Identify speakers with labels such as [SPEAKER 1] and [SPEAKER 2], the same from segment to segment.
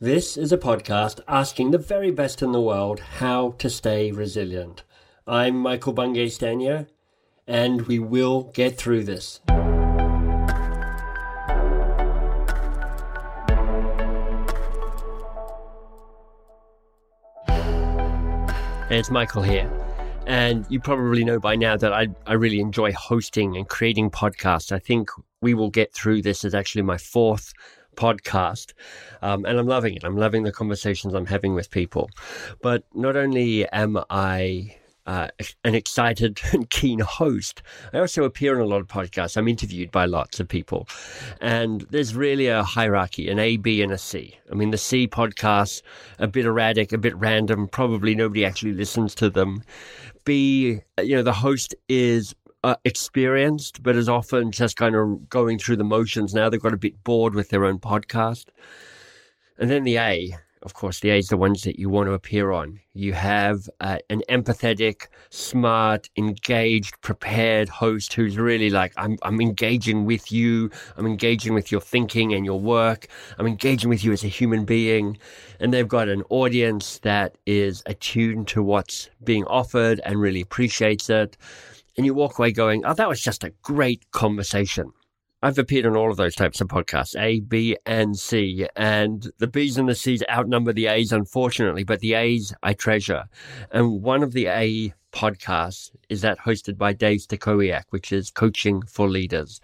[SPEAKER 1] This is a podcast asking the very best in the world how to stay resilient. I'm Michael Bungay Stanier, and we will get through this. It's Michael here. And you probably know by now that I, I really enjoy hosting and creating podcasts. I think we will get through this as actually my fourth podcast. Um, and I'm loving it. I'm loving the conversations I'm having with people. But not only am I uh, an excited and keen host. I also appear on a lot of podcasts. I'm interviewed by lots of people. And there's really a hierarchy an A, B, and a C. I mean, the C podcasts, a bit erratic, a bit random. Probably nobody actually listens to them. B, you know, the host is uh, experienced, but is often just kind of going through the motions. Now they've got a bit bored with their own podcast. And then the A, of course, the A's the ones that you want to appear on. You have uh, an empathetic, smart, engaged, prepared host who's really like, I'm, I'm engaging with you. I'm engaging with your thinking and your work. I'm engaging with you as a human being. And they've got an audience that is attuned to what's being offered and really appreciates it. And you walk away going, oh, that was just a great conversation. I've appeared on all of those types of podcasts, A, B, and C. And the B's and the C's outnumber the A's, unfortunately, but the A's I treasure. And one of the A podcasts is that hosted by Dave Stachowiak, which is Coaching for Leaders.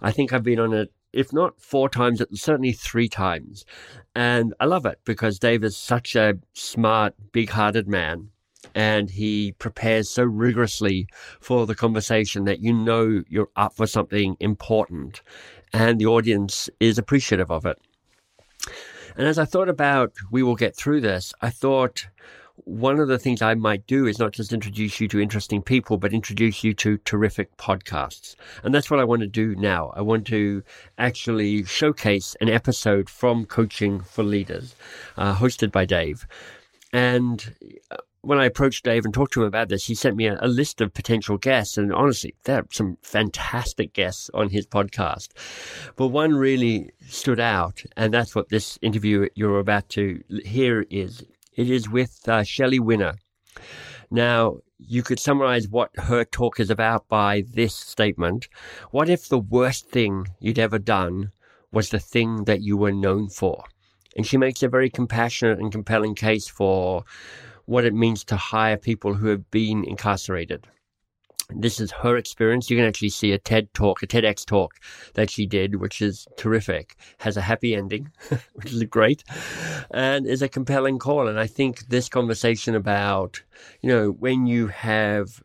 [SPEAKER 1] I think I've been on it, if not four times, certainly three times. And I love it because Dave is such a smart, big hearted man and he prepares so rigorously for the conversation that you know you're up for something important and the audience is appreciative of it. And as I thought about we will get through this, I thought one of the things I might do is not just introduce you to interesting people, but introduce you to terrific podcasts. And that's what I want to do now. I want to actually showcase an episode from Coaching for Leaders, uh, hosted by Dave. And uh, when I approached Dave and talked to him about this, he sent me a, a, list of potential guests. And honestly, there are some fantastic guests on his podcast. But one really stood out, and that's what this interview you're about to hear is. It is with uh, Shelley Winner. Now, you could summarize what her talk is about by this statement. What if the worst thing you'd ever done was the thing that you were known for? And she makes a very compassionate and compelling case for what it means to hire people who have been incarcerated. This is her experience. You can actually see a TED talk, a TEDx talk that she did, which is terrific, has a happy ending, which is great, and is a compelling call. And I think this conversation about, you know, when you have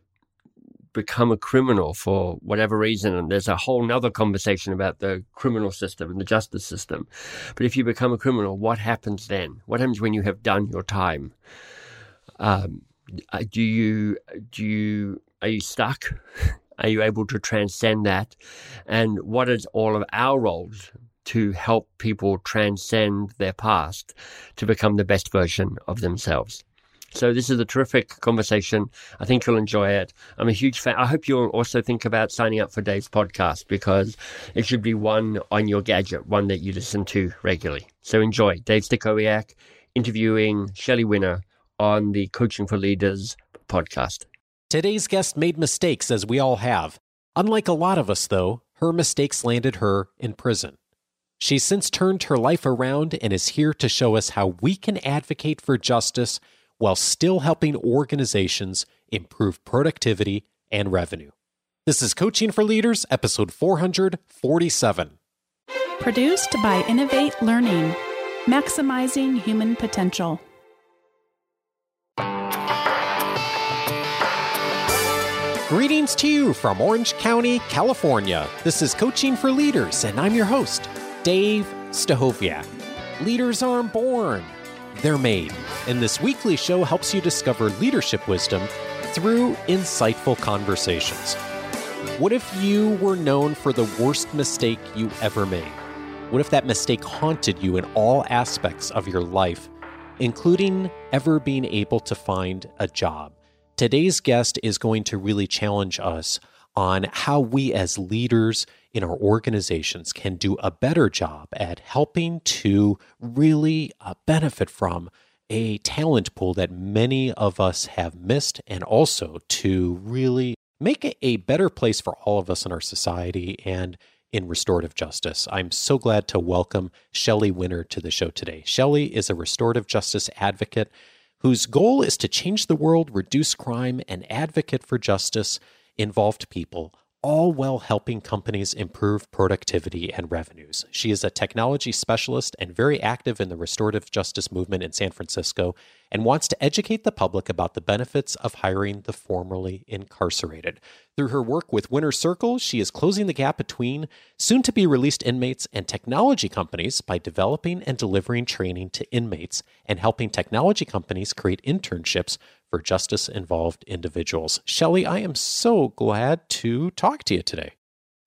[SPEAKER 1] become a criminal for whatever reason. And there's a whole nother conversation about the criminal system and the justice system. But if you become a criminal, what happens then? What happens when you have done your time? Um, uh, do you do you are you stuck? Are you able to transcend that? And what is all of our roles to help people transcend their past to become the best version of themselves? So this is a terrific conversation. I think you'll enjoy it. I'm a huge fan. I hope you'll also think about signing up for Dave's podcast because it should be one on your gadget, one that you listen to regularly. So enjoy. Dave Stachowiak interviewing Shelley Winner on the Coaching for Leaders podcast.
[SPEAKER 2] Today's guest made mistakes, as we all have. Unlike a lot of us, though, her mistakes landed her in prison. She's since turned her life around and is here to show us how we can advocate for justice while still helping organizations improve productivity and revenue. This is Coaching for Leaders, episode 447.
[SPEAKER 3] Produced by Innovate Learning, maximizing human potential.
[SPEAKER 2] Greetings to you from Orange County, California. This is Coaching for Leaders, and I'm your host, Dave Stachowiak. Leaders aren't born, they're made. And this weekly show helps you discover leadership wisdom through insightful conversations. What if you were known for the worst mistake you ever made? What if that mistake haunted you in all aspects of your life, including ever being able to find a job? Today's guest is going to really challenge us on how we as leaders in our organizations can do a better job at helping to really uh, benefit from a talent pool that many of us have missed and also to really make it a better place for all of us in our society and in restorative justice. I'm so glad to welcome Shelley Winner to the show today. Shelley is a restorative justice advocate whose goal is to change the world, reduce crime, and advocate for justice involved people all while helping companies improve productivity and revenues. She is a technology specialist and very active in the restorative justice movement in San Francisco and wants to educate the public about the benefits of hiring the formerly incarcerated. Through her work with Winner Circle, she is closing the gap between soon to be released inmates and technology companies by developing and delivering training to inmates and helping technology companies create internships for justice involved individuals. Shelley, I am so glad to talk to you today.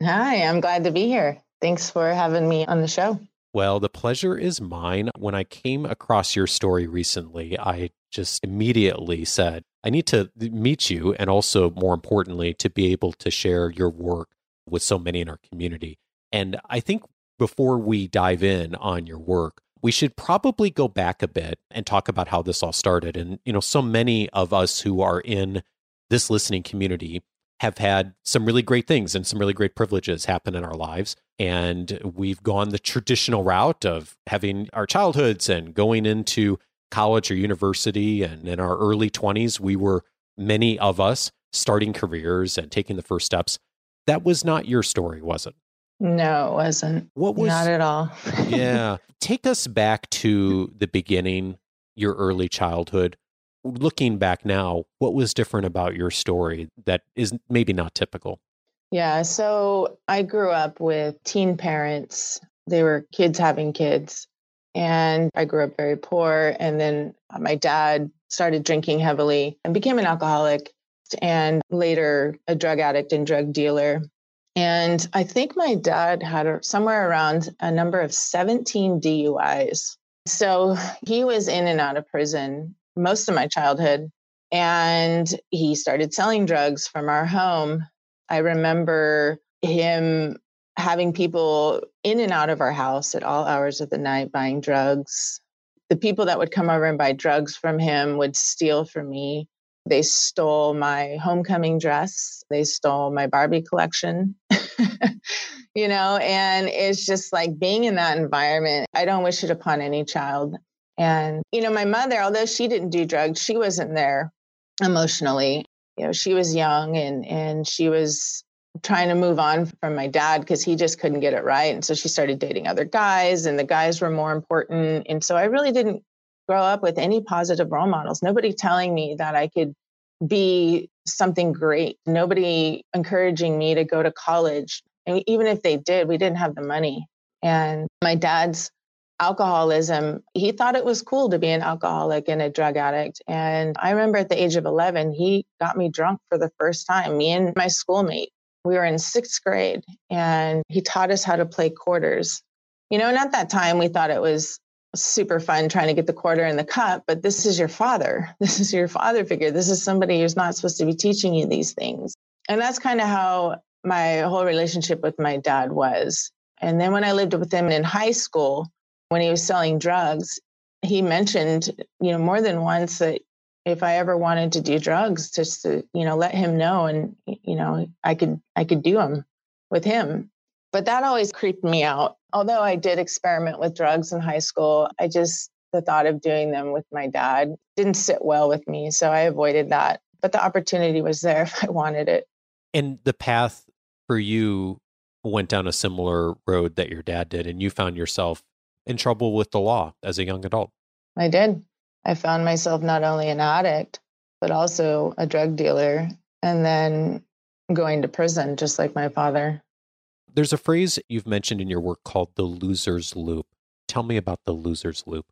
[SPEAKER 4] Hi, I'm glad to be here. Thanks for having me on the show.
[SPEAKER 2] Well, the pleasure is mine. When I came across your story recently, I just immediately said, I need to meet you, and also, more importantly, to be able to share your work with so many in our community. And I think before we dive in on your work, we should probably go back a bit and talk about how this all started. And, you know, so many of us who are in this listening community have had some really great things and some really great privileges happen in our lives. And we've gone the traditional route of having our childhoods and going into college or university. And in our early 20s, we were, many of us, starting careers and taking the first steps. That was not your story, was it?
[SPEAKER 4] No, it wasn't. What was not at all?
[SPEAKER 2] yeah. Take us back to the beginning, your early childhood. Looking back now, what was different about your story that is maybe not typical?
[SPEAKER 4] Yeah. So I grew up with teen parents. They were kids having kids. And I grew up very poor. And then my dad started drinking heavily and became an alcoholic and later a drug addict and drug dealer. And I think my dad had somewhere around a number of 17 DUIs. So he was in and out of prison most of my childhood. And he started selling drugs from our home. I remember him having people in and out of our house at all hours of the night buying drugs. The people that would come over and buy drugs from him would steal from me. They stole my homecoming dress. They stole my Barbie collection. you know, and it's just like being in that environment. I don't wish it upon any child. And, you know, my mother, although she didn't do drugs, she wasn't there emotionally. You know, she was young and and she was trying to move on from my dad because he just couldn't get it right. And so she started dating other guys, and the guys were more important. And so I really didn't grow up with any positive role models. Nobody telling me that I could be something great. Nobody encouraging me to go to college. And even if they did, we didn't have the money. And my dad's alcoholism, he thought it was cool to be an alcoholic and a drug addict. And I remember at the age of 11, he got me drunk for the first time, me and my schoolmate. We were in sixth grade and he taught us how to play quarters. You know, and at that time, we thought it was super fun trying to get the quarter in the cup, but this is your father. This is your father figure. This is somebody who's not supposed to be teaching you these things. And that's kind of how my whole relationship with my dad was. And then when I lived with him in high school, when he was selling drugs, he mentioned, you know, more than once that if I ever wanted to do drugs, just to, you know, let him know and, you know, I could, I could do them with him. But that always creeped me out although I did experiment with drugs in high school, I just, the thought of doing them with my dad didn't sit well with me. So I avoided that. But the opportunity was there if I wanted it.
[SPEAKER 2] And the path for you went down a similar road that your dad did, and you found yourself in trouble with the law as a young adult.
[SPEAKER 4] I did. I found myself not only an addict, but also a drug dealer, and then going to prison, just like my father.
[SPEAKER 2] There's a phrase you've mentioned in your work called the loser's loop. Tell me about the loser's loop.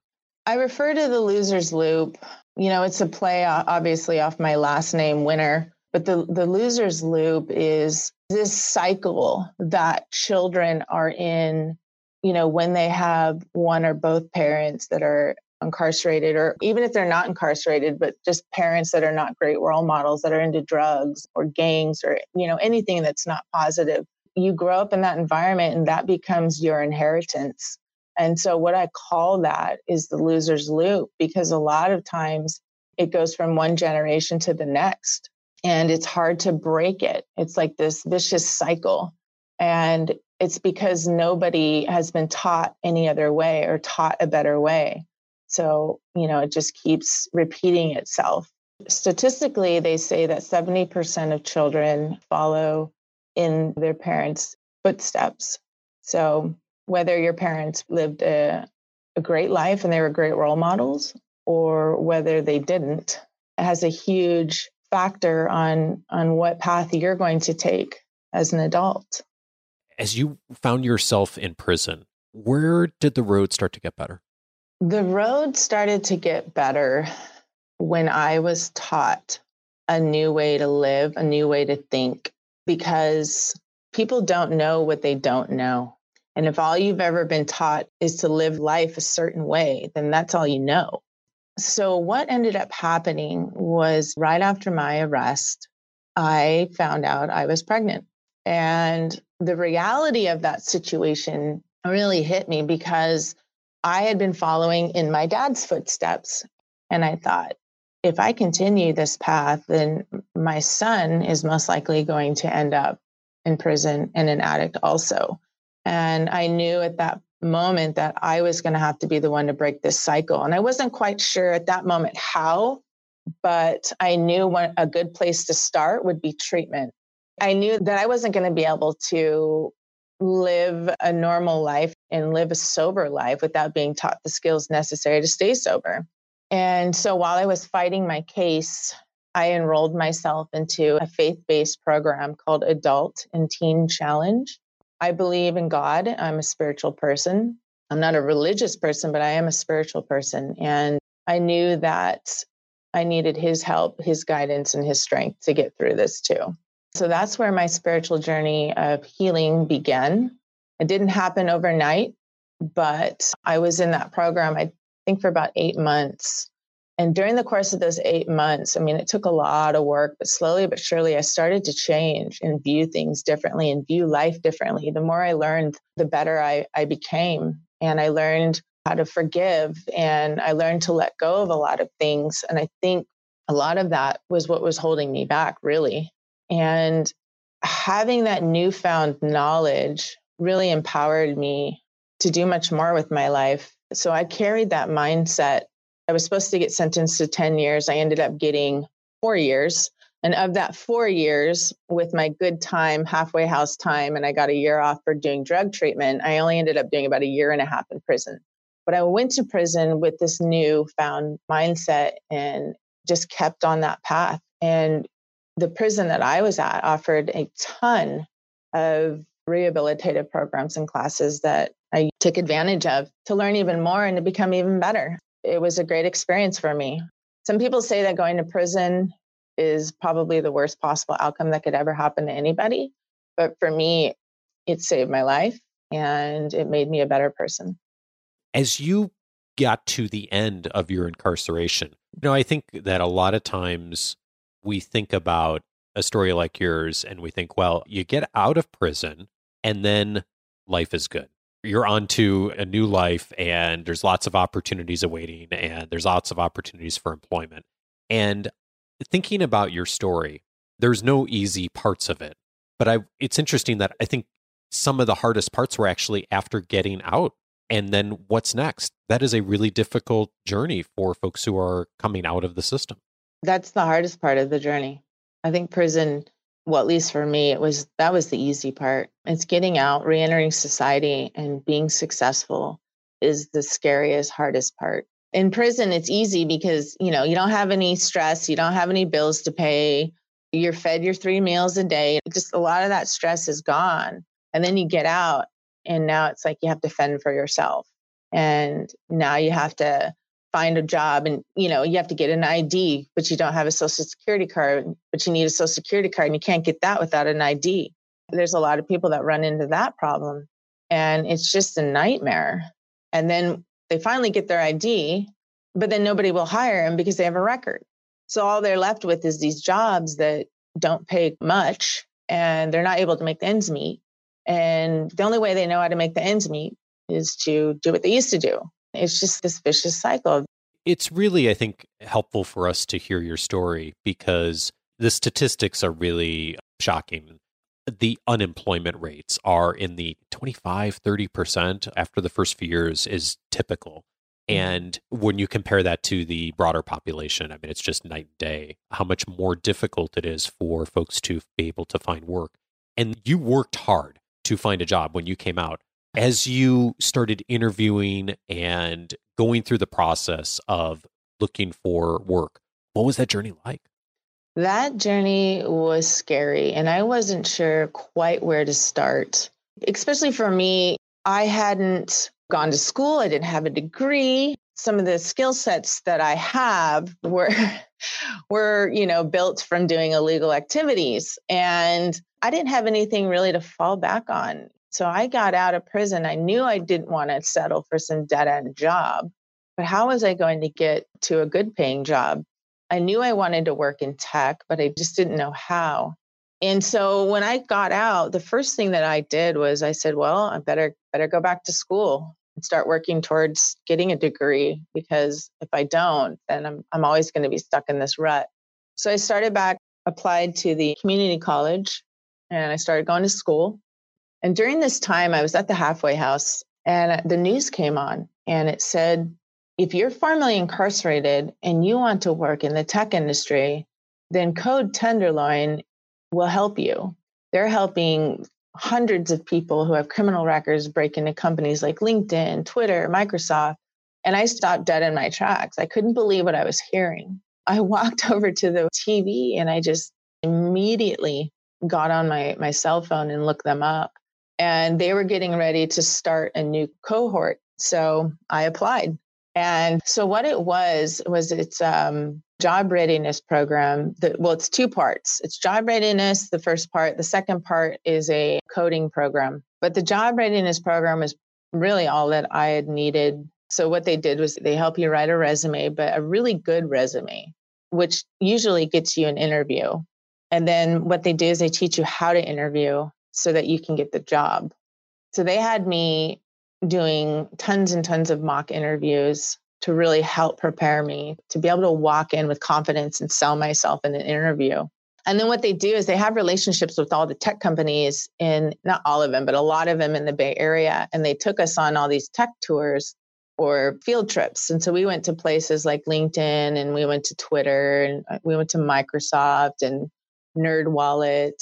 [SPEAKER 4] I refer to the loser's loop. You know, it's a play obviously off my last name, Winner, but the, the loser's loop is this cycle that children are in, you know, when they have one or both parents that are incarcerated, or even if they're not incarcerated, but just parents that are not great role models that are into drugs or gangs or, you know, anything that's not positive you grow up in that environment and that becomes your inheritance. And so, what I call that is the loser's loop because a lot of times it goes from one generation to the next and it's hard to break it. It's like this vicious cycle. And it's because nobody has been taught any other way or taught a better way. So, you know, it just keeps repeating itself. Statistically, they say that 70% of children follow in their parents' footsteps. So, whether your parents lived a, a great life and they were great role models, or whether they didn't, has a huge factor on on what path you're going to take as an adult.
[SPEAKER 2] As you found yourself in prison, where did the road start to get better?
[SPEAKER 4] The road started to get better when I was taught a new way to live, a new way to think, because people don't know what they don't know. And if all you've ever been taught is to live life a certain way, then that's all you know. So, what ended up happening was right after my arrest, I found out I was pregnant. And the reality of that situation really hit me because I had been following in my dad's footsteps. And I thought, if I continue this path, then my son is most likely going to end up in prison and an addict also. And I knew at that moment that I was going to have to be the one to break this cycle. And I wasn't quite sure at that moment how, but I knew what a good place to start would be treatment. I knew that I wasn't going to be able to live a normal life and live a sober life without being taught the skills necessary to stay sober. And so while I was fighting my case, I enrolled myself into a faith based program called Adult and Teen Challenge. I believe in God. I'm a spiritual person. I'm not a religious person, but I am a spiritual person. And I knew that I needed his help, his guidance, and his strength to get through this too. So that's where my spiritual journey of healing began. It didn't happen overnight, but I was in that program, I think, for about eight months. And during the course of those eight months, I mean, it took a lot of work, but slowly but surely, I started to change and view things differently and view life differently. The more I learned, the better I, I became. And I learned how to forgive and I learned to let go of a lot of things. And I think a lot of that was what was holding me back, really. And having that newfound knowledge really empowered me to do much more with my life. So I carried that mindset. I was supposed to get sentenced to 10 years. I ended up getting four years. And of that four years, with my good time, halfway house time, and I got a year off for doing drug treatment, I only ended up doing about a year and a half in prison. But I went to prison with this new found mindset and just kept on that path. And the prison that I was at offered a ton of rehabilitative programs and classes that I took advantage of to learn even more and to become even better. It was a great experience for me. Some people say that going to prison is probably the worst possible outcome that could ever happen to anybody. But for me, it saved my life and it made me a better person.
[SPEAKER 2] As you got to the end of your incarceration, you know, I think that a lot of times we think about a story like yours and we think, well, you get out of prison and then life is good. You're on to a new life and there's lots of opportunities awaiting and there's lots of opportunities for employment. And thinking about your story, there's no easy parts of it. But I it's interesting that I think some of the hardest parts were actually after getting out and then what's next. That is a really difficult journey for folks who are coming out of the system.
[SPEAKER 4] That's the hardest part of the journey. I think prison, well, at least for me, it was that was the easy part. It's getting out, reentering society, and being successful is the scariest, hardest part. In prison, it's easy because you know you don't have any stress, you don't have any bills to pay, you're fed your three meals a day. Just a lot of that stress is gone, and then you get out, and now it's like you have to fend for yourself, and now you have to find a job and you know you have to get an id but you don't have a social security card but you need a social security card and you can't get that without an id there's a lot of people that run into that problem and it's just a nightmare. And then they finally get their id but then nobody will hire them because they have a record. So all they're left with is these jobs that don't pay much and they're not able to make the ends meet. And the only way they know how to make the ends meet is to do what they used to do. It's just this vicious cycle.
[SPEAKER 2] It's really, I think, helpful for us to hear your story because the statistics are really shocking. The unemployment rates are in the 25, 30% after the first few years is typical. Mm-hmm. And when you compare that to the broader population, I mean, it's just night and day how much more difficult it is for folks to be able to find work. And you worked hard to find a job when you came out. As you started interviewing and going through the process of looking for work, what was that journey like?
[SPEAKER 4] That journey was scary, and I wasn't sure quite where to start. Especially for me, I hadn't gone to school, I didn't have a degree. Some of the skill sets that I have were were, you know, built from doing illegal activities and I didn't have anything really to fall back on. So I got out of prison. I knew I didn't want to settle for some dead end job, but how was I going to get to a good paying job? I knew I wanted to work in tech, but I just didn't know how. And so when I got out, the first thing that I did was I said, well, I better better go back to school and start working towards getting a degree because if I don't, then I'm I'm always going to be stuck in this rut. So I started back, applied to the community college, and I started going to school. And during this time, I was at the halfway house and the news came on and it said, if you're formerly incarcerated and you want to work in the tech industry, then Code Tenderloin will help you. They're helping hundreds of people who have criminal records break into companies like LinkedIn, Twitter, Microsoft. And I stopped dead in my tracks. I couldn't believe what I was hearing. I walked over to the TV and I just immediately got on my, my cell phone and looked them up. And they were getting ready to start a new cohort. So I applied. And so what it was was it's um, job readiness program that well it's two parts it's job readiness the first part the second part is a coding program but the job readiness program is really all that i had needed so what they did was they help you write a resume but a really good resume which usually gets you an interview and then what they do is they teach you how to interview so that you can get the job so they had me doing tons and tons of mock interviews to really help prepare me to be able to walk in with confidence and sell myself in an interview. And then what they do is they have relationships with all the tech companies in not all of them, but a lot of them in the Bay Area. And they took us on all these tech tours or field trips. And so we went to places like LinkedIn and we went to Twitter and uh, we went to Microsoft and NerdWallet.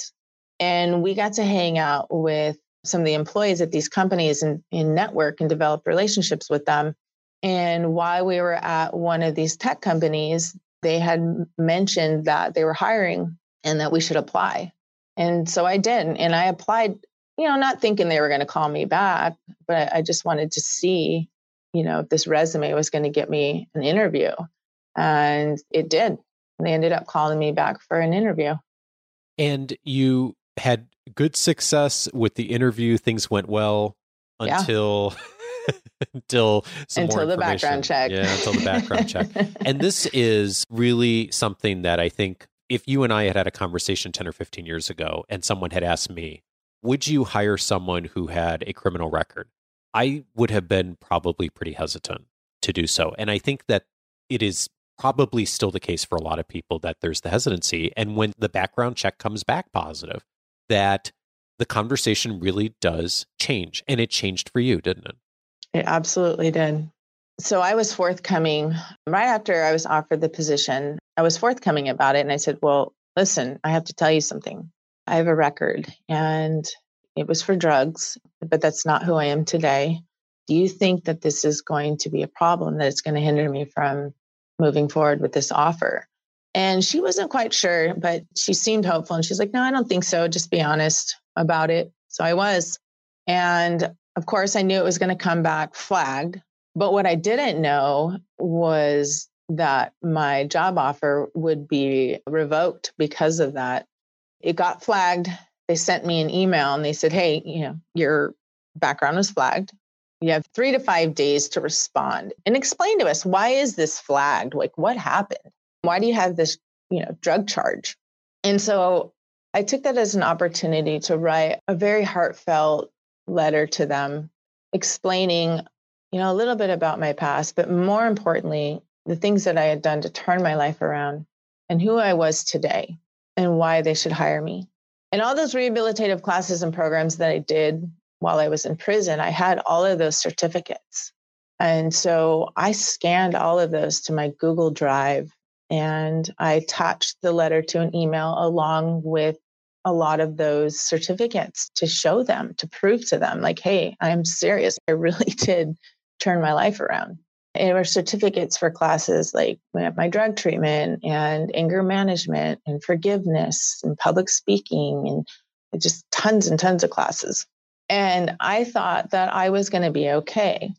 [SPEAKER 4] And we got to hang out with some of the employees at these companies and, and network and develop relationships with them. And while we were at one of these tech companies, they had mentioned that they were hiring and that we should apply. And so I did. And I applied, you know, not thinking they were going to call me back, but I just wanted to see, you know, if this resume was going to get me an interview. And it did. They ended up calling me back for an interview.
[SPEAKER 2] And you had good success with the interview. Things went well until. Yeah. until
[SPEAKER 4] until the background check.
[SPEAKER 2] Yeah, until the background check. And this is really something that I think if you and I had had a conversation 10 or 15 years ago and someone had asked me, would you hire someone who had a criminal record? I would have been probably pretty hesitant to do so. And I think that it is probably still the case for a lot of people that there's the hesitancy. And when the background check comes back positive, that the conversation really does change. And it changed for you, didn't it?
[SPEAKER 4] It absolutely did. So I was forthcoming right after I was offered the position. I was forthcoming about it. And I said, Well, listen, I have to tell you something. I have a record and it was for drugs, but that's not who I am today. Do you think that this is going to be a problem, that it's going to hinder me from moving forward with this offer? And she wasn't quite sure, but she seemed hopeful. And she's like, No, I don't think so. Just be honest about it. So I was. And of course, I knew it was going to come back flagged. But what I didn't know was that my job offer would be revoked because of that. It got flagged. They sent me an email and they said, hey, you know, your background was flagged. You have three to five days to respond and explain to us why is this flagged? Like what happened? Why do you have this, you know, drug charge? And so I took that as an opportunity to write a very heartfelt letter to them explaining, you know, a little bit about my past, but more importantly, the things that I had done to turn my life around and who I was today and why they should hire me. And all those rehabilitative classes and programs that I did while I was in prison, I had all of those certificates. And so I scanned all of those to my Google Drive and I attached the letter to an email along with a lot of those certificates to show them, to prove to them, like, hey, I'm serious. I really did turn my life around. And were certificates for classes like my drug treatment and anger management and forgiveness and public speaking and just tons and tons of classes. And I thought that I was going to be okay.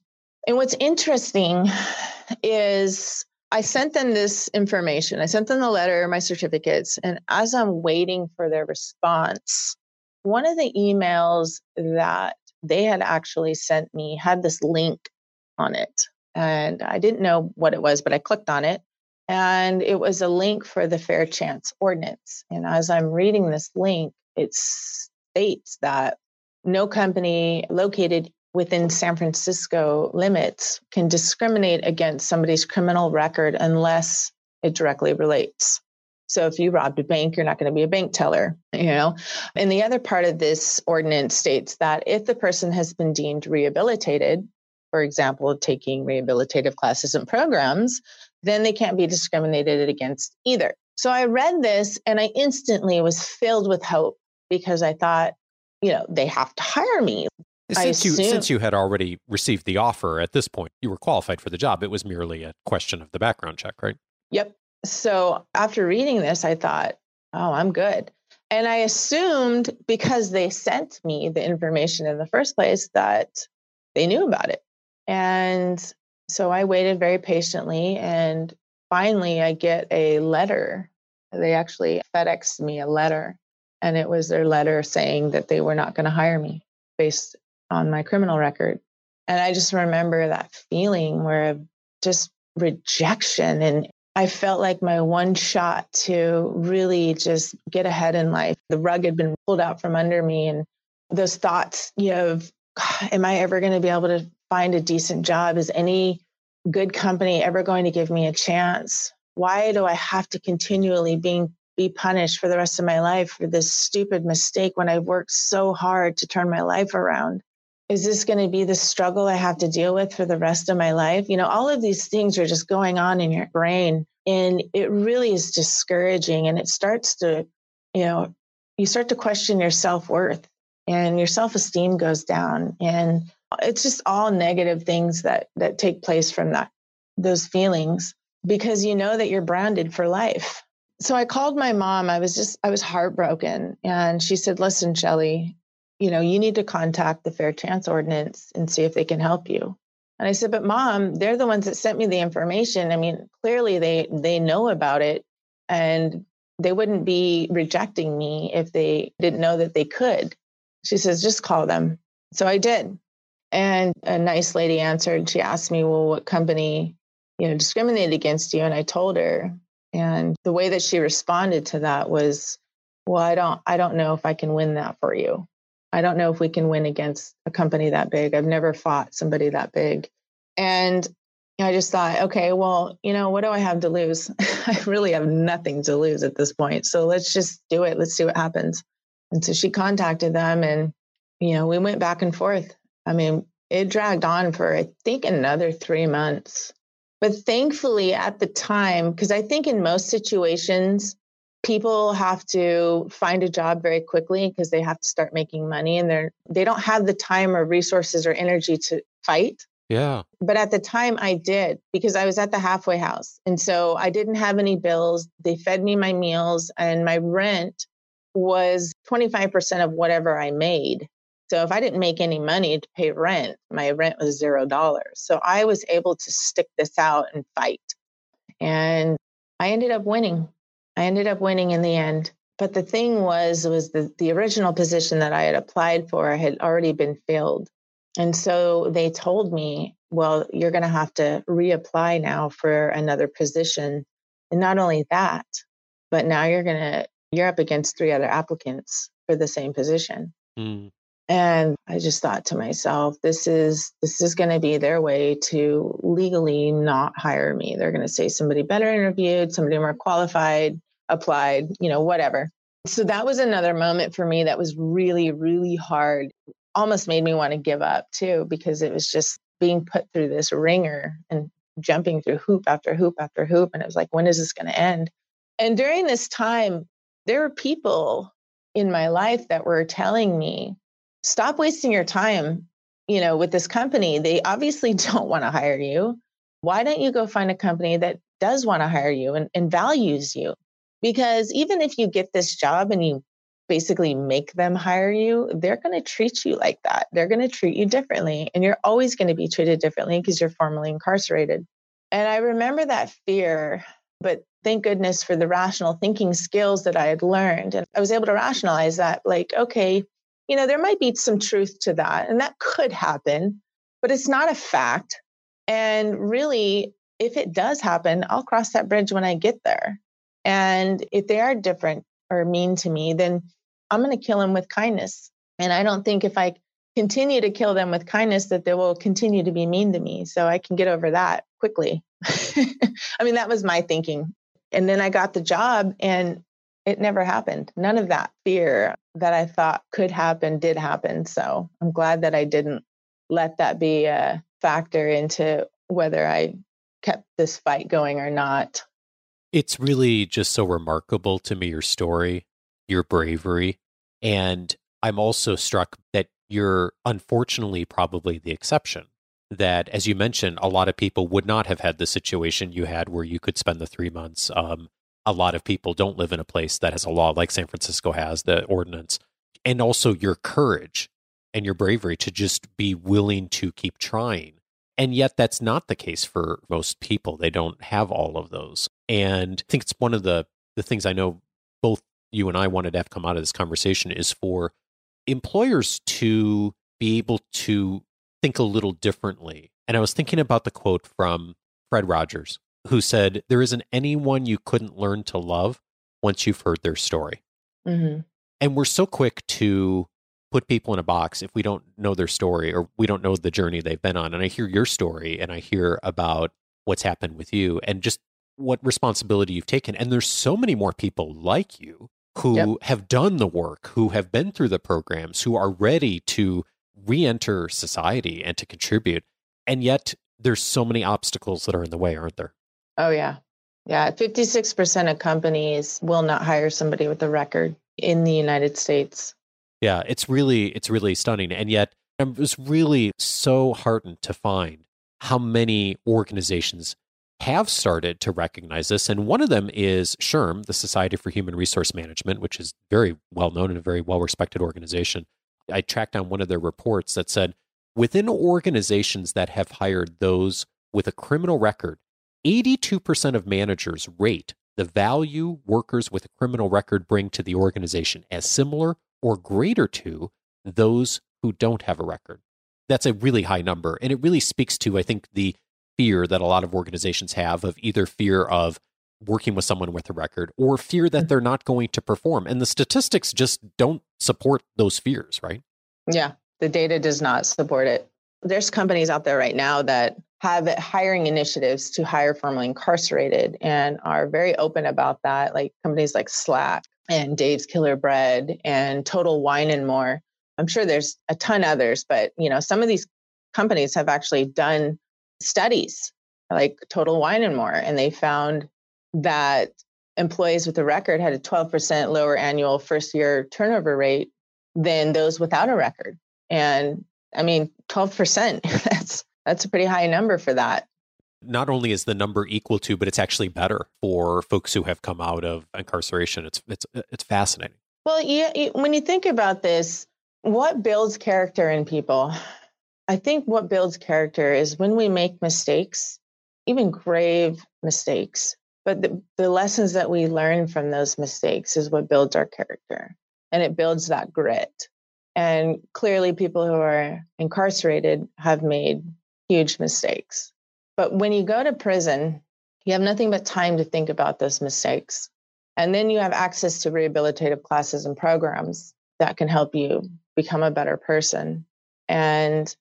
[SPEAKER 4] And what's interesting is I sent them this information. I sent them the letter, my certificates. And as I'm waiting for their response, one of the emails that they had actually sent me had this link on it. And I didn't know what it was, but I clicked on it. And it was a link for the Fair Chance Ordinance. And as I'm reading this link, it states that no company located within San Francisco limits can discriminate against somebody's criminal record unless it directly relates. So if you robbed a bank, you're not going to be a bank teller, you know. And the other part of this ordinance states that if the person has been deemed rehabilitated, for example, taking rehabilitative classes and programs, then they can't be discriminated against either. So I read this and I instantly was filled with hope because I thought, you know, they have to hire me.
[SPEAKER 2] Since you since you had already received the offer at this point, you were qualified for the job. It was merely a question of the background check, right?
[SPEAKER 4] Yep. So after reading this, I thought, oh, I'm good. And I assumed because they sent me the information in the first place that they knew about it. And so I waited very patiently. And finally, I get a letter. They actually FedExed me a letter. And it was their letter saying that they were not going to hire me based on my criminal record. And I just remember that feeling where just rejection. And I felt like my one shot to really just get ahead in life. The rug had been pulled out from under me. And those thoughts, you know, of, am I ever going to be able to find a decent job? Is any good company ever going to give me a chance? Why do I have to continually being be punished for the rest of my life for this stupid mistake when I've worked so hard to turn my life around? Is this going to be the struggle I have to deal with for the rest of my life? You know, all of these things are just going on in your brain. And it really is discouraging. And it starts to, you know, you start to question your self worth and your self esteem goes down. And it's just all negative things that, that take place from that, those feelings because you know that you're branded for life. So I called my mom. I was just, I was heartbroken. And she said, Listen, Shelley, you know, you need to contact the Fair Chance Ordinance and see if they can help you. And I said, but mom, they're the ones that sent me the information. I mean, clearly they they know about it and they wouldn't be rejecting me if they didn't know that they could. She says, just call them. So I did. And a nice lady answered. She asked me, well, what company, you know, discriminated against you? And I told her. And the way that she responded to that was, well, I don't I don't know if I can win that for you. I don't know if we can win against a company that big. I've never fought somebody that big. And I just thought, okay, well, you know, what do I have to lose? I really have nothing to lose at this point. So let's just do it. Let's see what happens. And so she contacted them and, you know, we went back and forth. I mean, it dragged on for, I think, another three months. But thankfully, at the time, because I think in most situations, people have to find a job very quickly because they have to start making money and they're they don't have the time or resources or energy to fight.
[SPEAKER 2] Yeah.
[SPEAKER 4] But at the time i did because i was at the halfway house and so i didn't have any bills. They fed me my meals and my rent was 25% of whatever i made. So if i didn't make any money to pay rent my rent was zero dollars. So i was able to stick this out and fight. And i ended up winning I ended up winning in the end. But the thing was, was the, the original position that I had applied for had already been filled. And so they told me, well, you're going to have to reapply now for another position. And not only that, but now you're going to you're up against three other applicants for the same position. Mm. And I just thought to myself, this is this is going to be their way to legally not hire me. They're going to say somebody better interviewed, somebody more qualified, applied, you know, whatever. So that was another moment for me that was really, really hard. Almost made me want to give up too, because it was just being put through this ringer and jumping through hoop after hoop after hoop. And it was like, when is this going to end? And during this time, there were people in my life that were telling me, stop wasting your time, you know, with this company. They obviously don't want to hire you. Why don't you go find a company that does want to hire you and, and values you? Because even if you get this job and you basically make them hire you, they're going to treat you like that. They're going to treat you differently. And you're always going to be treated differently because you're formally incarcerated. And I remember that fear, but thank goodness for the rational thinking skills that I had learned. And I was able to rationalize that, like, okay, you know, there might be some truth to that, and that could happen, but it's not a fact. And really, if it does happen, I'll cross that bridge when I get there. And if they are different or mean to me, then I'm going to kill them with kindness. And I don't think if I continue to kill them with kindness that they will continue to be mean to me. So I can get over that quickly. I mean, that was my thinking. And then I got the job and it never happened. None of that fear that I thought could happen did happen. So I'm glad that I didn't let that be a factor into whether I kept this fight going or not.
[SPEAKER 2] It's really just so remarkable to me, your story, your bravery. And I'm also struck that you're unfortunately probably the exception. That, as you mentioned, a lot of people would not have had the situation you had where you could spend the three months. Um, a lot of people don't live in a place that has a law like San Francisco has, the ordinance. And also your courage and your bravery to just be willing to keep trying. And yet, that's not the case for most people. They don't have all of those. And I think it's one of the, the things I know both you and I wanted to have come out of this conversation is for employers to be able to think a little differently. And I was thinking about the quote from Fred Rogers, who said, There isn't anyone you couldn't learn to love once you've heard their story. Mm-hmm. And we're so quick to put people in a box if we don't know their story or we don't know the journey they've been on. And I hear your story and I hear about what's happened with you and just what responsibility you've taken. And there's so many more people like you who yep. have done the work, who have been through the programs, who are ready to re enter society and to contribute. And yet there's so many obstacles that are in the way, aren't there?
[SPEAKER 4] Oh, yeah. Yeah. 56% of companies will not hire somebody with a record in the United States.
[SPEAKER 2] Yeah. It's really, it's really stunning. And yet I was really so heartened to find how many organizations have started to recognize this. And one of them is SHRM, the Society for Human Resource Management, which is very well known and a very well respected organization. I tracked down one of their reports that said within organizations that have hired those with a criminal record, 82% of managers rate the value workers with a criminal record bring to the organization as similar or greater to those who don't have a record. That's a really high number. And it really speaks to, I think, the fear that a lot of organizations have of either fear of working with someone with a record or fear that mm. they're not going to perform. And the statistics just don't support those fears, right?
[SPEAKER 4] Yeah, the data does not support it. There's companies out there right now that have hiring initiatives to hire formerly incarcerated and are very open about that, like companies like Slack and Dave's Killer Bread and Total Wine and More. I'm sure there's a ton others, but you know, some of these companies have actually done studies like Total Wine and More, and they found that employees with a record had a 12% lower annual first year turnover rate than those without a record. And I mean, 12%, that's that's a pretty high number for that.
[SPEAKER 2] Not only is the number equal to, but it's actually better for folks who have come out of incarceration. It's it's uh, it's fascinating.
[SPEAKER 4] Well, yeah, when you think about this, what builds character in people? I think what builds character is when we make mistakes, even grave mistakes, but the, the lessons that we learn from those mistakes is what builds our character and it builds that grit. And clearly, people who are incarcerated have made huge mistakes. But when you go to prison, you have nothing but time to think about those mistakes. And then you have access to rehabilitative classes and programs that can help you become a better person. And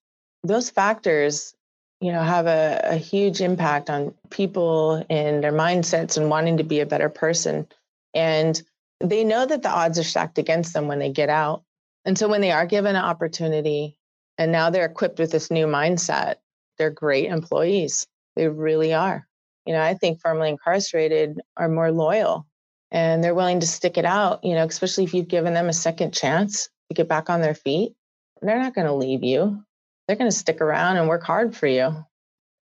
[SPEAKER 4] those factors, you know, have a, a huge impact on people and their mindsets and wanting to be a better person. And they know that the odds are stacked against them when they get out. And so when they are given an opportunity and now they're equipped with this new mindset, they're great employees. They really are. You know, I think formerly incarcerated are more loyal and they're willing to stick it out, you know, especially if you've given them a second chance to get back on their feet. They're not going to leave you. They're going to stick around and work hard for you.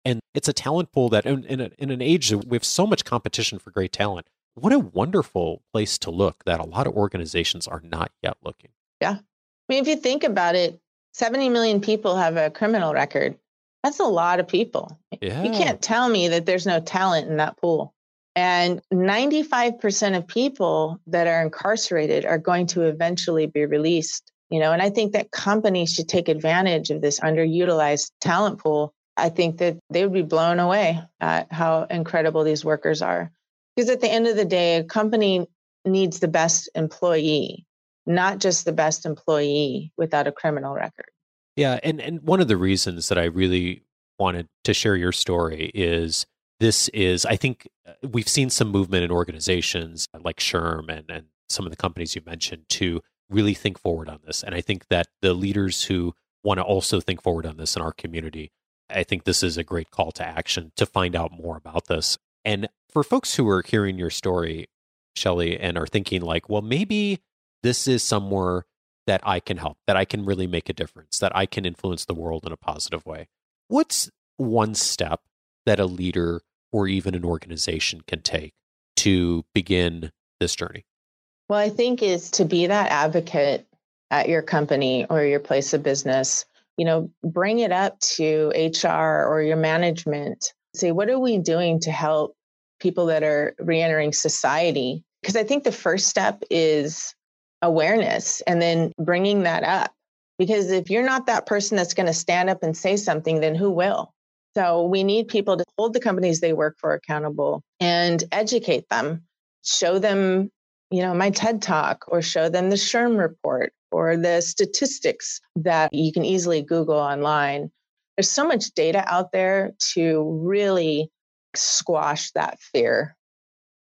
[SPEAKER 2] And it's a talent pool that, in, in, a, in an age that we have so much competition for great talent, what a wonderful place to look that a lot of organizations are not yet looking.
[SPEAKER 4] Yeah. I mean, if you think about it, 70 million people have a criminal record. That's a lot of people.
[SPEAKER 2] Yeah.
[SPEAKER 4] You can't tell me that there's no talent in that pool. And 95% of people that are incarcerated are going to eventually be released. You know, and I think that companies should take advantage of this underutilized talent pool. I think that they would be blown away at how incredible these workers are. Because at the end of the day, a company needs the best employee, not just the best employee without a criminal record.
[SPEAKER 2] Yeah, and and one of the reasons that I really wanted to share your story is this is I think uh, we've seen some movement in organizations like SHRM and and some of the companies you mentioned to really think forward on this. And I think that the leaders who want to also think forward on this in our community, I think this is a great call to action to find out more about this. And for folks who are hearing your story, Shelley, and are thinking like, well, maybe this is somewhere that I can help, that I can really make a difference, that I can influence the world in a positive way. What's one step that a leader or even an organization can take to begin this journey?
[SPEAKER 4] Well, I think is to be that advocate at your company or your place of business. You know, bring it up to HR or your management. Say, what are we doing to help people that are reentering society? Because I think the first step is awareness and then bringing that up. Because if you're not that person that's going to stand up and say something, then who will? So we need people to hold the companies they work for accountable and educate them, show them, you know, my TED talk or show them the SHRM report or the statistics that you can easily Google online. There's so much data out there to really squash that fear.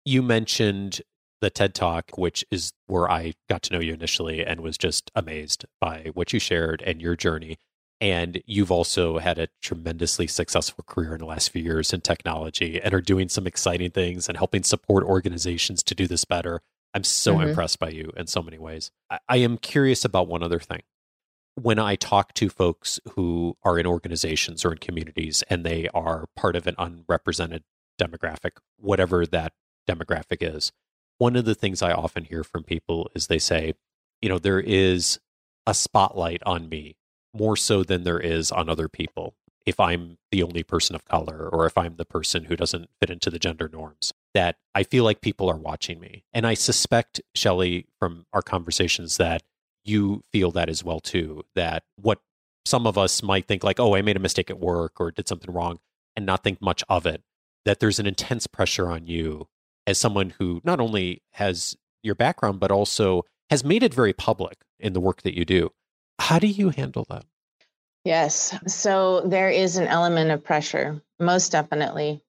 [SPEAKER 2] You mentioned the TED Talk, which is where I got to know you initially and was just amazed by what you shared and your journey. And you've also had a tremendously successful career in the last few years in technology and are doing some exciting things and helping support organizations to do this better. I'm so mm-hmm. impressed by you in so many ways. I, I am curious about one other thing. When I talk to folks who are in organizations or in communities and they are part of an unrepresented demographic, whatever that demographic is, one of the things I often hear from people is they say, you know, there is a spotlight on me more so than there is on other people. If I'm the only person of color or if I'm the person who doesn't fit into the gender norms, that I feel like people are watching me. And I suspect, Shelley, from our conversations, that you feel that as well too. That what some of us might think like, oh, I made a mistake at work or did something wrong and not think much of it, that there's an intense pressure on you as someone who not only has your background, but also has made it very public in the work that you do. How do you handle that?
[SPEAKER 4] Yes. So there is an element of pressure, most definitely,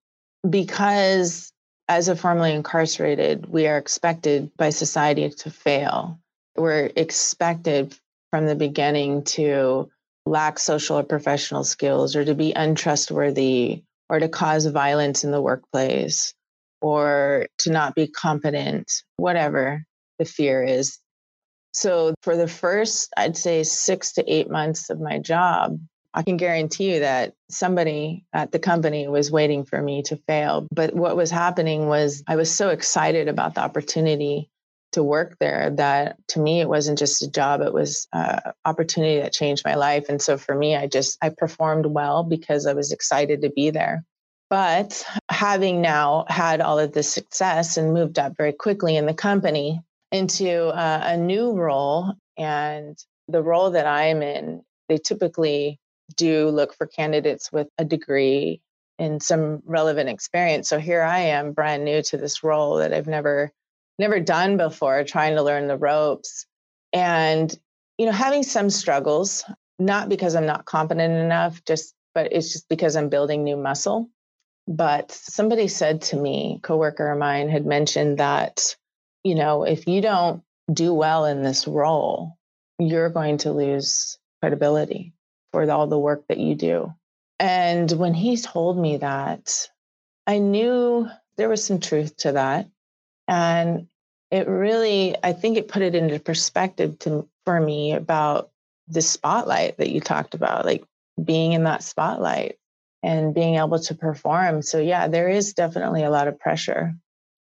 [SPEAKER 4] because as a formerly incarcerated, we are expected by society to fail. We're expected from the beginning to lack social or professional skills or to be untrustworthy or to cause violence in the workplace or to not be competent, whatever the fear is. So, for the first, I'd say six to eight months of my job, I can guarantee you that somebody at the company was waiting for me to fail. But what was happening was I was so excited about the opportunity to work there that to me it wasn't just a job it was an opportunity that changed my life and so for me i just i performed well because i was excited to be there but having now had all of this success and moved up very quickly in the company into uh, a new role, and the role that I'm in, they typically do look for candidates with a degree and some relevant experience. So here I am, brand new to this role that I've never never done before, trying to learn the ropes. And, you know, having some struggles, not because I'm not competent enough, just, but it's just because I'm building new muscle. But somebody said to me, coworker of mine had mentioned that, you know, if you don't do well in this role, you're going to lose credibility for all the work that you do. And when he told me that, I knew there was some truth to that. And it really, I think it put it into perspective to, for me about the spotlight that you talked about, like being in that spotlight and being able to perform. So, yeah, there is definitely a lot of pressure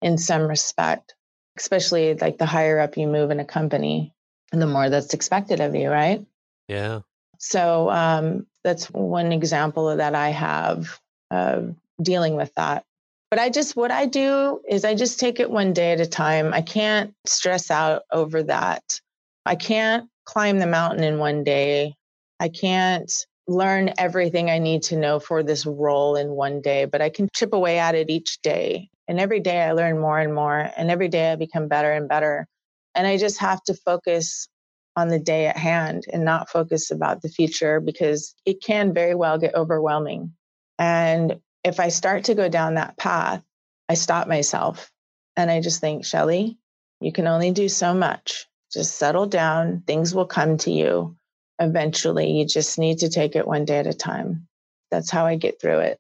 [SPEAKER 4] in some respect, especially like the higher up you move in a company and the more that's expected of you, right?
[SPEAKER 2] Yeah.
[SPEAKER 4] So, um, that's one example of that I have of dealing with that. But I just, what I do is I just take it one day at a time. I can't stress out over that. I can't climb the mountain in one day. I can't learn everything I need to know for this role in one day, but I can chip away at it each day. And every day I learn more and more. And every day I become better and better. And I just have to focus on the day at hand and not focus about the future because it can very well get overwhelming. And if I start to go down that path, I stop myself and I just think, Shelley, you can only do so much. Just settle down. Things will come to you eventually. You just need to take it one day at a time. That's how I get through it.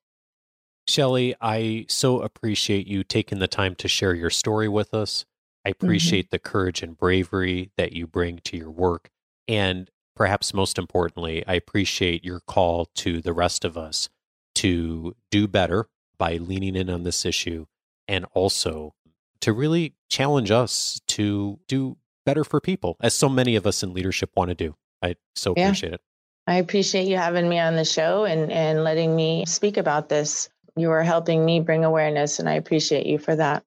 [SPEAKER 2] Shelley, I so appreciate you taking the time to share your story with us. I mm-hmm. appreciate mm-hmm. the courage and bravery that you bring to your work. And perhaps most importantly, I appreciate your call to the rest of us to do better by leaning in on this issue and also to really challenge us to do better for people, as so many of us in leadership want to do. I so yeah. appreciate it.
[SPEAKER 4] I appreciate you having me on the show and, and letting me speak about this. You are helping me bring awareness, and I appreciate you for that.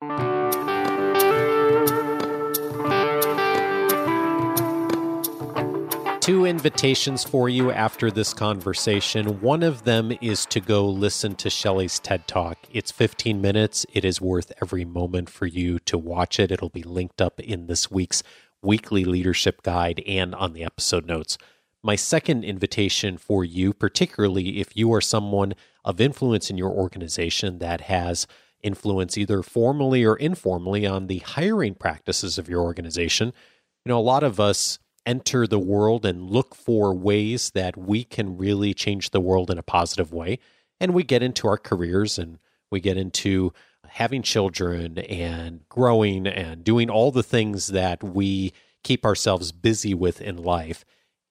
[SPEAKER 2] two invitations for you after this conversation. One of them is to go listen to Shelley's TED Talk. It's 15 minutes. It is worth every moment for you to watch it. It'll be linked up in this week's weekly leadership guide and on the episode notes. My second invitation for you, particularly if you are someone of influence in your organization that has influence either formally or informally on the hiring practices of your organization. You know, a lot of us enter the world and look for ways that we can really change the world in a positive way. And we get into our careers and we get into having children and growing and doing all the things that we keep ourselves busy with in life.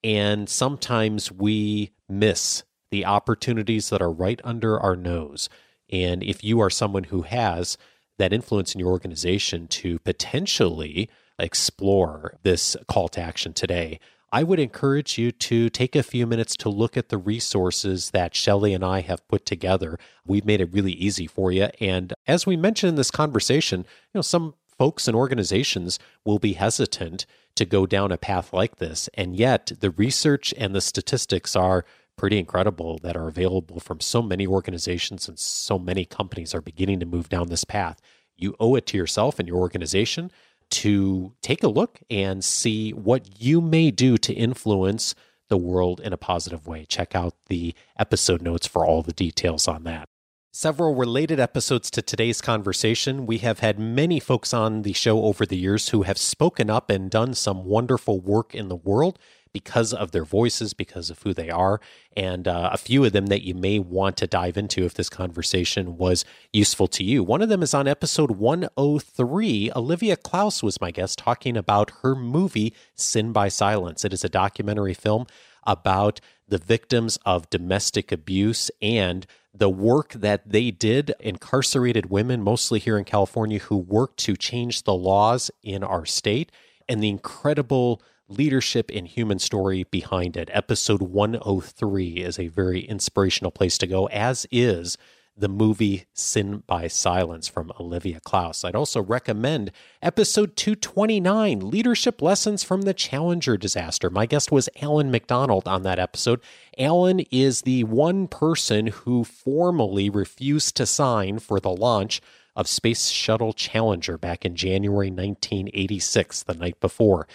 [SPEAKER 2] And sometimes we miss the opportunities that are right under our nose. And if you are someone who has that influence in your organization to potentially explore this call to action today, I would encourage you to take a few minutes to look at the resources that Shelley and I have put together. We've made it really easy for you. And as we mentioned in this conversation, you know, some folks and organizations will be hesitant to go down a path like this. And yet the research and the statistics are pretty incredible that are available from so many organizations and so many companies are beginning to move down this path. You owe it to yourself and your organization to take a look and see what you may do to influence the world in a positive way. Check out the episode notes for all the details on that. Several related episodes to today's conversation. We have had many folks on the show over the years who have spoken up and done some wonderful work in the world because of their voices, because of who they are, and uh, a few of them that you may want to dive into if this conversation was useful to you. One of them is on episode 103. Olivia Klaus was my guest talking about her movie, Sin by Silence. It is a documentary film about the victims of domestic abuse and the work that they did, incarcerated women, mostly here in California, who worked to change the laws in our state, and the incredible leadership and human story behind it. Episode 103 is a very inspirational place to go, as is the movie Sin by Silence from Olivia Klaus. I'd also recommend episode 229 Leadership Lessons from the Challenger Disaster. My guest was Allan McDonald on that episode. Allan is the one person who formally refused to sign for the launch of Space Shuttle Challenger back in January 1986, the night before.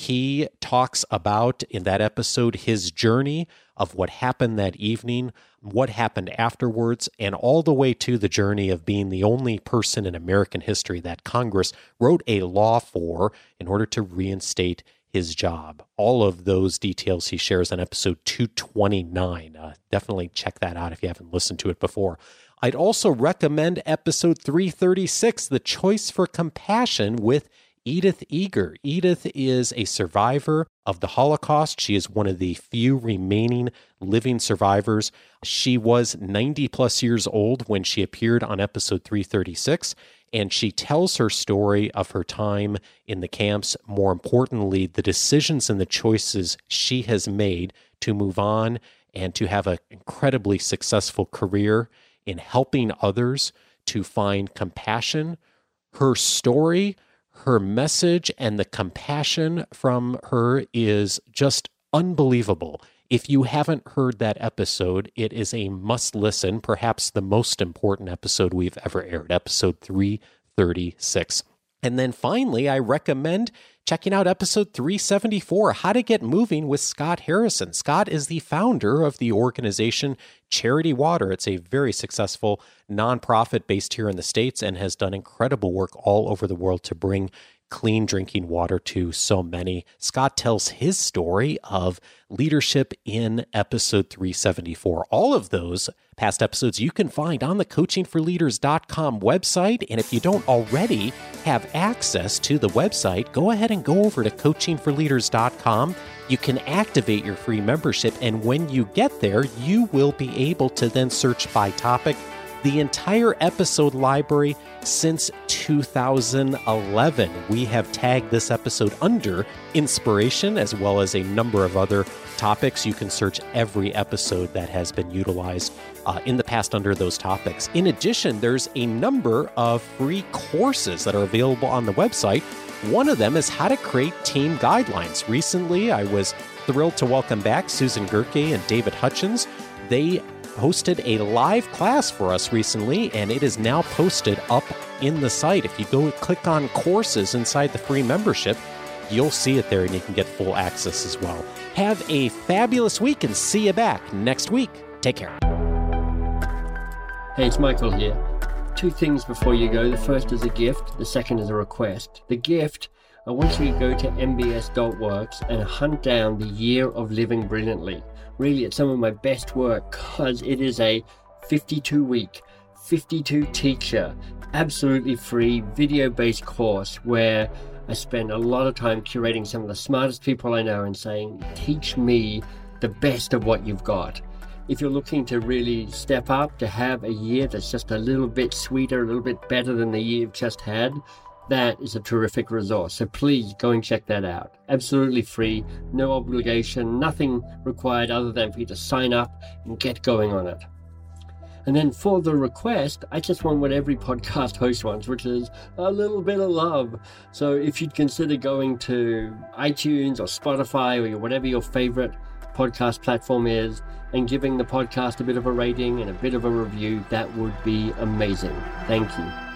[SPEAKER 2] He talks about in that episode his journey of what happened that evening, what happened afterwards, and all the way to the journey of being the only person in American history that Congress wrote a law for in order to reinstate his job. All of those details he shares on episode 229. Uh, definitely check that out if you haven't listened to it before. I'd also recommend episode 336, The Choice for Compassion with Edith Eger. Edith is a survivor of the Holocaust. She is one of the few remaining living survivors. She was 90 plus years old when she appeared on episode 336 and she tells her story of her time in the camps. More importantly, the decisions and the choices she has made to move on and to have an incredibly successful career in helping others to find compassion. Her story, her message, and the compassion from her is just unbelievable. If you haven't heard that episode, it is a must listen, perhaps the most important episode we've ever aired, episode 336. And then finally, I recommend checking out episode 374 How to Get Moving with Scott Harrison. Scott is the founder of the organization Charity Water. It's a very successful nonprofit based here in the States and has done incredible work all over the world to bring clean drinking water to so many. Scott tells his story of leadership in episode 374. All of those past episodes you can find on the coachingforleaders.com website. And if you don't already have access to the website, go ahead and go over to coachingforleaders.com. You can activate your free membership. And when you get there, you will be able to then search by topic the entire episode library since 2011. We have tagged this episode under inspiration as well as a number of other topics. You can search every episode that has been utilized uh, in the past under those topics. In addition, there's a number of free courses that are available on the website. One of them is how to create team guidelines. Recently, I was thrilled to welcome back Susan Gerke and David Hutchins. They hosted a live class for us recently, and it is now posted up in the site. If you go click on courses inside the free membership, you'll see it there and you can get full access as well. Have a fabulous week and see you back next week. Take care.
[SPEAKER 1] Hey, it's Michael here. Two things before you go. The first is a gift, the second is a request. The gift, I want you to go to mbs.works and hunt down the year of living brilliantly really it's some of my best work because it is a 52 week, 52 teacher, absolutely free video based course where I spend a lot of time curating some of the smartest people I know and saying, teach me the best of what you've got. If you're looking to really step up, to have a year that's just a little bit sweeter, a little bit better than the year you've just had, that is a terrific resource. So please go and check that out. Absolutely free, no obligation, nothing required other than for you to sign up and get going on it. And then for the request, I just want what every podcast host wants, which is a little bit of love. So if you'd consider going to iTunes or Spotify or whatever your favorite podcast platform is and giving the podcast a bit of a rating and a bit of a review, that would be amazing. Thank you.